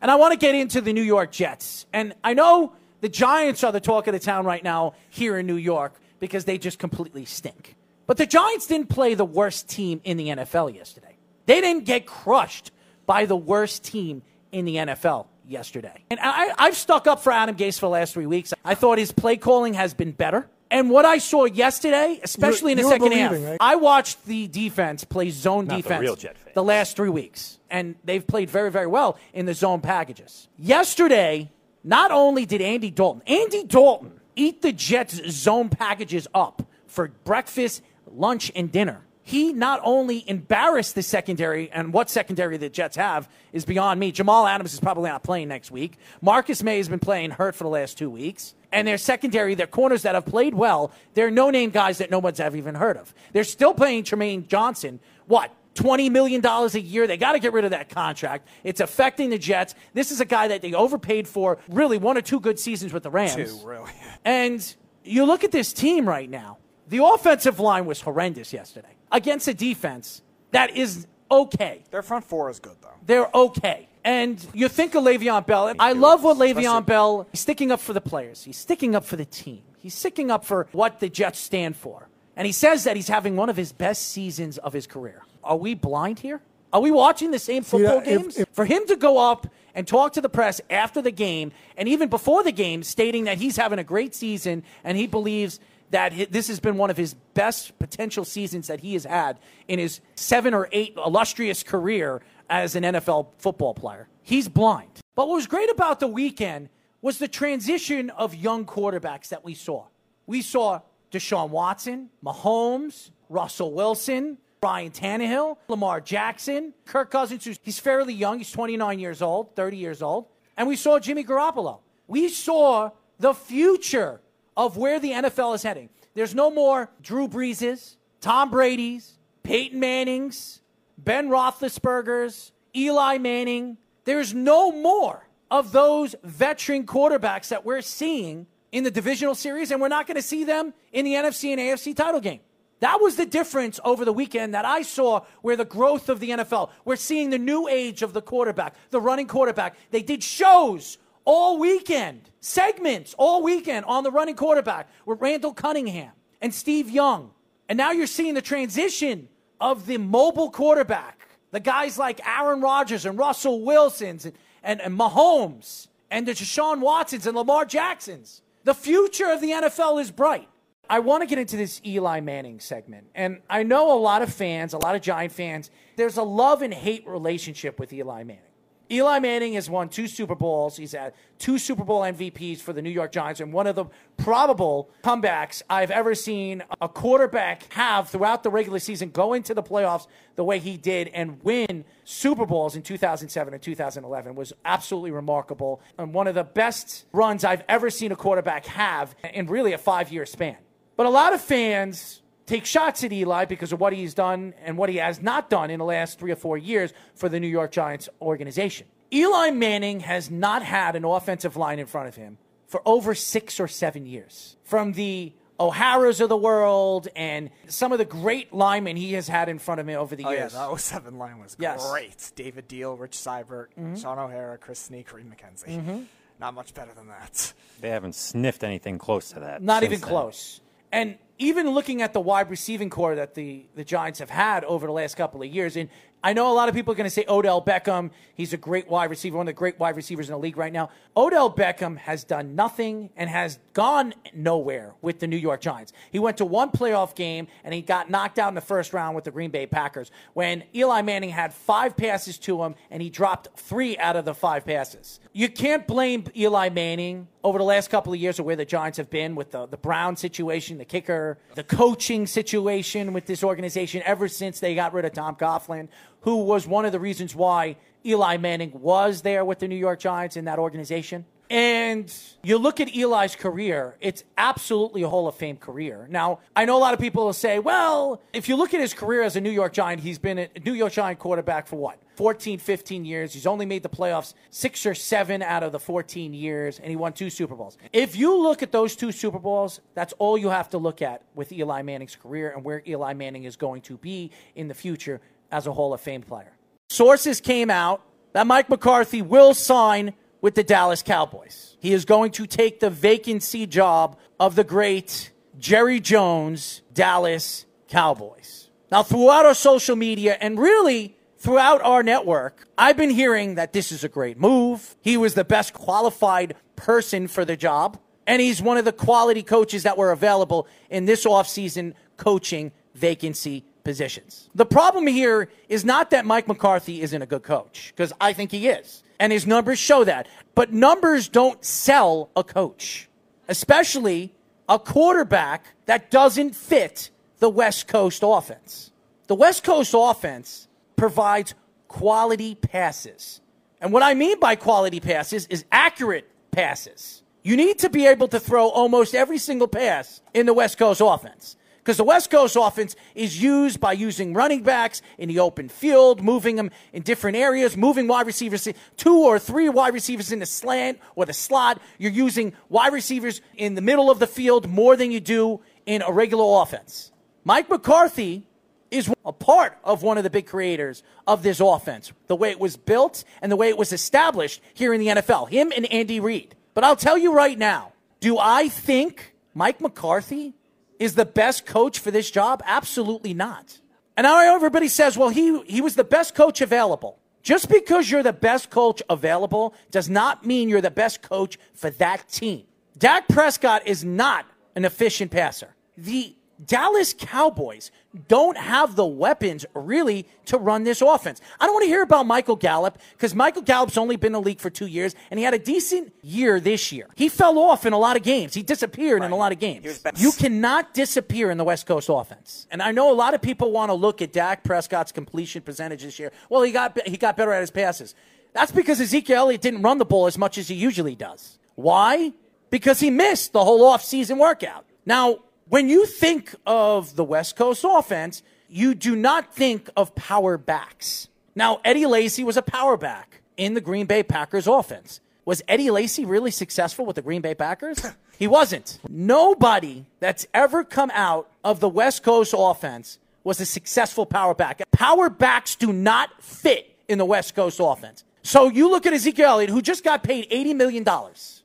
And I want to get into the New York Jets. And I know the Giants are the talk of the town right now here in New York because they just completely stink. But the Giants didn't play the worst team in the NFL yesterday. They didn't get crushed by the worst team in the NFL yesterday. And I, I've stuck up for Adam Gase for the last three weeks. I thought his play calling has been better. And what I saw yesterday, especially You- in the second half, right? I watched the defense play zone Not the defense real Jet the last three weeks, and they've played very, very well in the zone packages. Yesterday, not only did Andy Dalton, Andy Dalton eat the Jets zone packages up for breakfast, lunch, and dinner. He not only embarrassed the secondary, and what secondary the Jets have is beyond me. Jamal Adams is probably not playing next week. Marcus Maye has been playing hurt for the last two weeks. And their secondary, their corners that have played well, they're no name guys that no one's ever even heard of. They're still playing Trumaine Johnson, what, $20 million a year. They got to get rid of that contract. It's affecting the Jets. This is a guy that they overpaid for really one or two good seasons with the Rams. Two, really. And you look at this team right now, the offensive line was horrendous yesterday against a defense that is okay. Their front four is good, though. They're okay. And you think of Le'Veon Bell. I love what Le'Veon Especially- Bell he's sticking up for the players. He's sticking up for the team. He's sticking up for what the Jets stand for. And he says that he's having one of his best seasons of his career. Are we blind here? Are we watching the same uh, football if- games? if- for him to go up and talk to the press after the game and even before the game stating that he's having a great season and he believes that this has been one of his best potential seasons that he has had in his seven or eight illustrious career as an NFL football player. He's blind. But what was great about the weekend was the transition of young quarterbacks that we saw. We saw Deshaun Watson, Mahomes, Russell Wilson, Ryan Tannehill, Lamar Jackson, Kirk Cousins, who's he's fairly young, he's 29 years old, 30 years old. And we saw Jimmy Garoppolo. We saw the future of where the NFL is heading. There's no more Drew Breeses, Tom Brady's, Peyton Manning's, Ben Roethlisberger's, Eli Manning. There's no more of those veteran quarterbacks that we're seeing in the divisional series, and we're not going to see them in the NFC and AFC title game. That was the difference over the weekend that I saw where the growth of the NFL. We're seeing the new age of the quarterback, the running quarterback. They did shows all weekend, segments all weekend on the running quarterback with Randall Cunningham and Steve Young. And now you're seeing the transition of the mobile quarterback, the guys like Aaron Rodgers and Russell Wilsons and, and, and Mahomes and the Deshaun Watsons and Lamar Jacksons. The future of the NFL is bright. I want to get into this Eli Manning segment. And I know a lot of fans, a lot of Giant fans, there's a love and hate relationship with Eli Manning. Eli Manning has won two Super Bowls. He's had two Super Bowl MVPs for the New York Giants, and one of the probable comebacks I've ever seen a quarterback have throughout the regular season go into the playoffs the way he did and win Super Bowls in 2007 and 2011 was absolutely remarkable. And one of the best runs I've ever seen a quarterback have in really a five year span. But a lot of fans take shots at Eli because of what he's done and what he has not done in the last three or four years for the New York Giants organization. Eli Manning has not had an offensive line in front of him for over six or seven years. From the O'Hara's of the world and some of the great linemen he has had in front of him over the Oh, yeah, years. that 07 line was Yes. Mm-hmm. great. David Diehl, Rich Seubert, Shaun O'Hara, Chris Snee, Kareem McKenzie. Not much better than that. They haven't sniffed anything close to that. Not even then. close. And even looking at the wide receiving core that the, the Giants have had over the last couple of years, and I know a lot of people are going to say Odell Beckham. He's a great wide receiver, one of the great wide receivers in the league right now. Odell Beckham has done nothing and has gone nowhere with the New York Giants. He went to one playoff game and he got knocked out in the first round with the Green Bay Packers when Eli Manning had five passes to him and he dropped three out of the five passes. You can't blame Eli Manning over the last couple of years of where the Giants have been with the, the Brown situation, the kicker, the coaching situation with this organization ever since they got rid of Tom Coughlin, who was one of the reasons why Eli Manning was there with the New York Giants in that organization. And you look at Eli's career, it's absolutely a Hall of Fame career. Now, I know a lot of people will say, well, if you look at his career as a New York Giant, he's been a New York Giant quarterback for what? 14, 15 years. He's only made the playoffs six or seven out of the 14 years, and he won two Super Bowls. If you look at those two Super Bowls, that's all you have to look at with Eli Manning's career and where Eli Manning is going to be in the future as a Hall of Fame player. Sources came out that Mike McCarthy will sign with the Dallas Cowboys. He is going to take the vacancy job of the great Jerry Jones Dallas Cowboys. Now, throughout our social media and really throughout our network, I've been hearing that this is a great move. He was the best qualified person for the job, and he's one of the quality coaches that were available in this offseason coaching vacancy positions. The problem here is not that Mike McCarthy isn't a good coach, because I think he is, and his numbers show that. But numbers don't sell a coach, especially a quarterback that doesn't fit the West Coast offense. The West Coast offense provides quality passes. And what I mean by quality passes is accurate passes. You need to be able to throw almost every single pass in the West Coast offense. Because the West Coast offense is used by using running backs in the open field, moving them in different areas, moving wide receivers, two or three wide receivers in the slant or the slot. You're using wide receivers in the middle of the field more than you do in a regular offense. Mike McCarthy is a part of one of the big creators of this offense, the way it was built and the way it was established here in the NFL, him and Andy Reid. But I'll tell you right now, do I think Mike McCarthy is the best coach for this job? Absolutely not. And now everybody says, well, he, he was the best coach available. Just because you're the best coach available does not mean you're the best coach for that team. Dak Prescott is not an efficient passer. The Dallas Cowboys don't have the weapons really to run this offense. I don't want to hear about Michael Gallup because Michael Gallup's only been in the league for two years and he had a decent year this year. He fell off in a lot of games. He disappeared right. in a lot of games. You cannot disappear in the West Coast offense. And I know a lot of people want to look at Dak Prescott's completion percentage this year. Well, he got he got better at his passes. That's because Ezekiel Elliott didn't run the ball as much as he usually does. Why? Because he missed the whole offseason workout. Now, when you think of the West Coast offense, you do not think of power backs. Now, Eddie Lacy was a power back in the Green Bay Packers offense. Was Eddie Lacy really successful with the Green Bay Packers? he wasn't. Nobody that's ever come out of the West Coast offense was a successful power back. Power backs do not fit in the West Coast offense. So you look at Ezekiel Elliott, who just got paid $80 million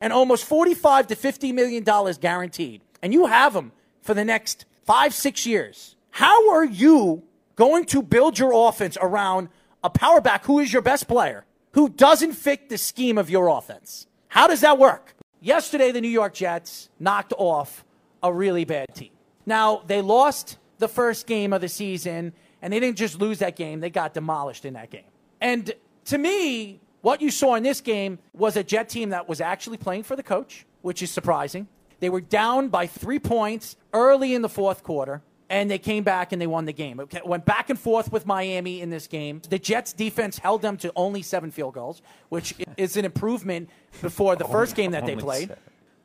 and almost 45 to $50 million guaranteed, and you have him for the next five, six years. How are you going to build your offense around a power back who is your best player, who doesn't fit the scheme of your offense? How does that work? Yesterday, the New York Jets knocked off a really bad team. Now, they lost the first game of the season, and they didn't just lose that game, they got demolished in that game. And to me, what you saw in this game was a Jet team that was actually playing for the coach, which is surprising. They were down by three points early in the fourth quarter, and they came back and they won the game. It went back and forth with Miami in this game. The Jets defense held them to only seven field goals, which is an improvement before the first game that they played.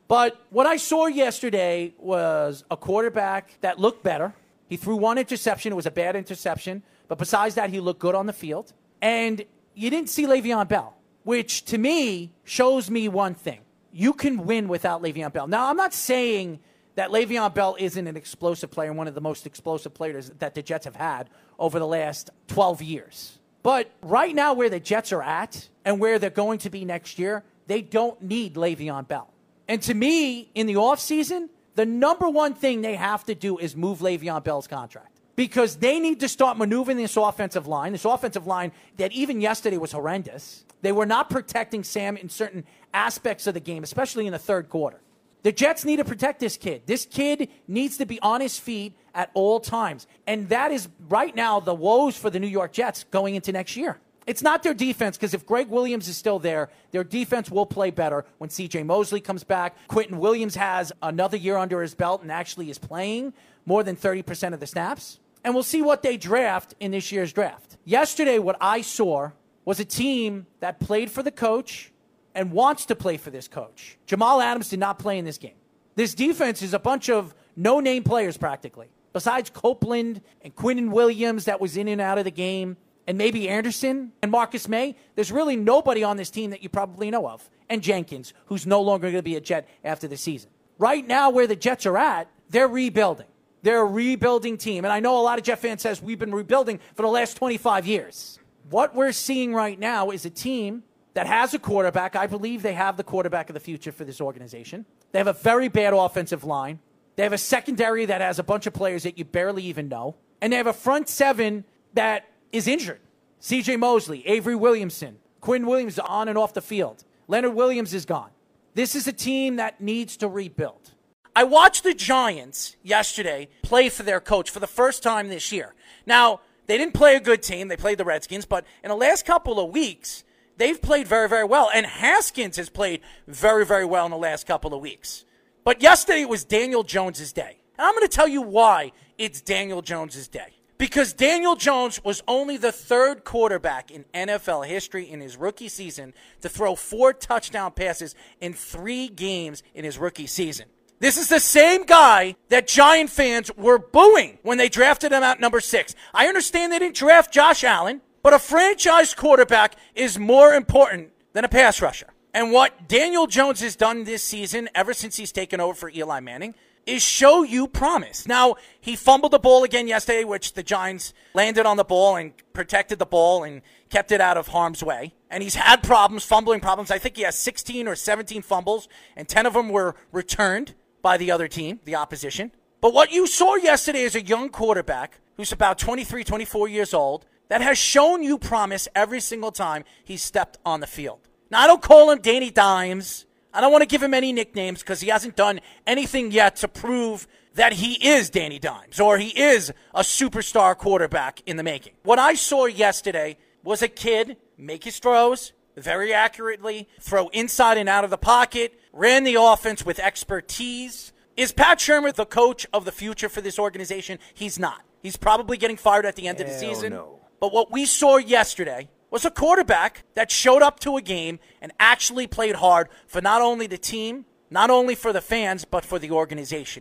But what I saw yesterday was a quarterback that looked better. He threw one interception. It was a bad interception. But besides that, he looked good on the field. And you didn't see Le'Veon Bell, which to me shows me one thing you can win without Le'Veon Bell. Now, I'm not saying that Le'Veon Bell isn't an explosive player one of the most explosive players that the Jets have had over the last 12 years. But right now, where the Jets are at and where they're going to be next year, they don't need Le'Veon Bell. And to me, in the offseason, the number one thing they have to do is move Le'Veon Bell's contract because they need to start maneuvering this offensive line, this offensive line that even yesterday was horrendous. They were not protecting Sam in certain aspects of the game, especially in the third quarter. The Jets need to protect this kid. This kid needs to be on his feet at all times. And that is right now the woes for the New York Jets going into next year. It's not their defense because if Gregg Williams is still there, their defense will play better when CJ Mosley comes back. Quinnen Williams has another year under his belt and actually is playing more than 30% of the snaps. And we'll see what they draft in this year's draft. Yesterday, what I saw was a team that played for the coach and wants to play for this coach. Jamal Adams did not play in this game. This defense is a bunch of no name players practically. Besides Copeland and Quinnen Williams that was in and out of the game, and maybe Anderson and Marcus Maye. there's really nobody on this team that you probably know of. And Jenkins, who's no longer going to be a Jet after the season. Right now, where the Jets are at, they're rebuilding. They're a rebuilding team. And I know a lot of Jet fans says we've been rebuilding for the last 25 years. What we're seeing right now is a team that has a quarterback. I believe they have the quarterback of the future for this organization. They have a very bad offensive line. They have a secondary that has a bunch of players that you barely even know. And they have a front seven that is injured. CJ Mosley, Avery Williamson, Quinn Williams on and off the field. Leonard Williams is gone. This is a team that needs to rebuild. I watched the Giants yesterday play for their coach for the first time this year. Now, they didn't play a good team. They played the Redskins, but in the last couple of weeks, they've played very, very well. And Haskins has played very, very well in the last couple of weeks. But yesterday was Daniel Jones's day. And I'm going to tell you why it's Daniel Jones's day. Because Daniel Jones was only the third quarterback in NFL history in his rookie season to throw four touchdown passes in three games in his rookie season. This is the same guy that Giant fans were booing when they drafted him at number six. I understand they didn't draft Josh Allen, but a franchise quarterback is more important than a pass rusher. And what Daniel Jones has done this season, ever since he's taken over for Eli Manning, is show you promise. Now, he fumbled the ball again yesterday, which the Giants landed on the ball and protected the ball and kept it out of harm's way. And he's had problems, fumbling problems. I think he has 16 or 17 fumbles, and 10 of them were returned by the other team, the opposition. But what you saw yesterday is a young quarterback who's about 23, 24 years old that has shown you promise every single time he stepped on the field. Now, I don't call him Danny Dimes. I don't want to give him any nicknames because he hasn't done anything yet to prove that he is Danny Dimes or he is a superstar quarterback in the making. What I saw yesterday was a kid make his throws very accurately, throw inside and out of the pocket, ran the offense with expertise. Is Pat Shurmur the coach of the future for this organization? He's not. He's probably getting fired at the end of the season. no. But what we saw yesterday was a quarterback that showed up to a game and actually played hard for not only the team, not only for the fans, but for the organization.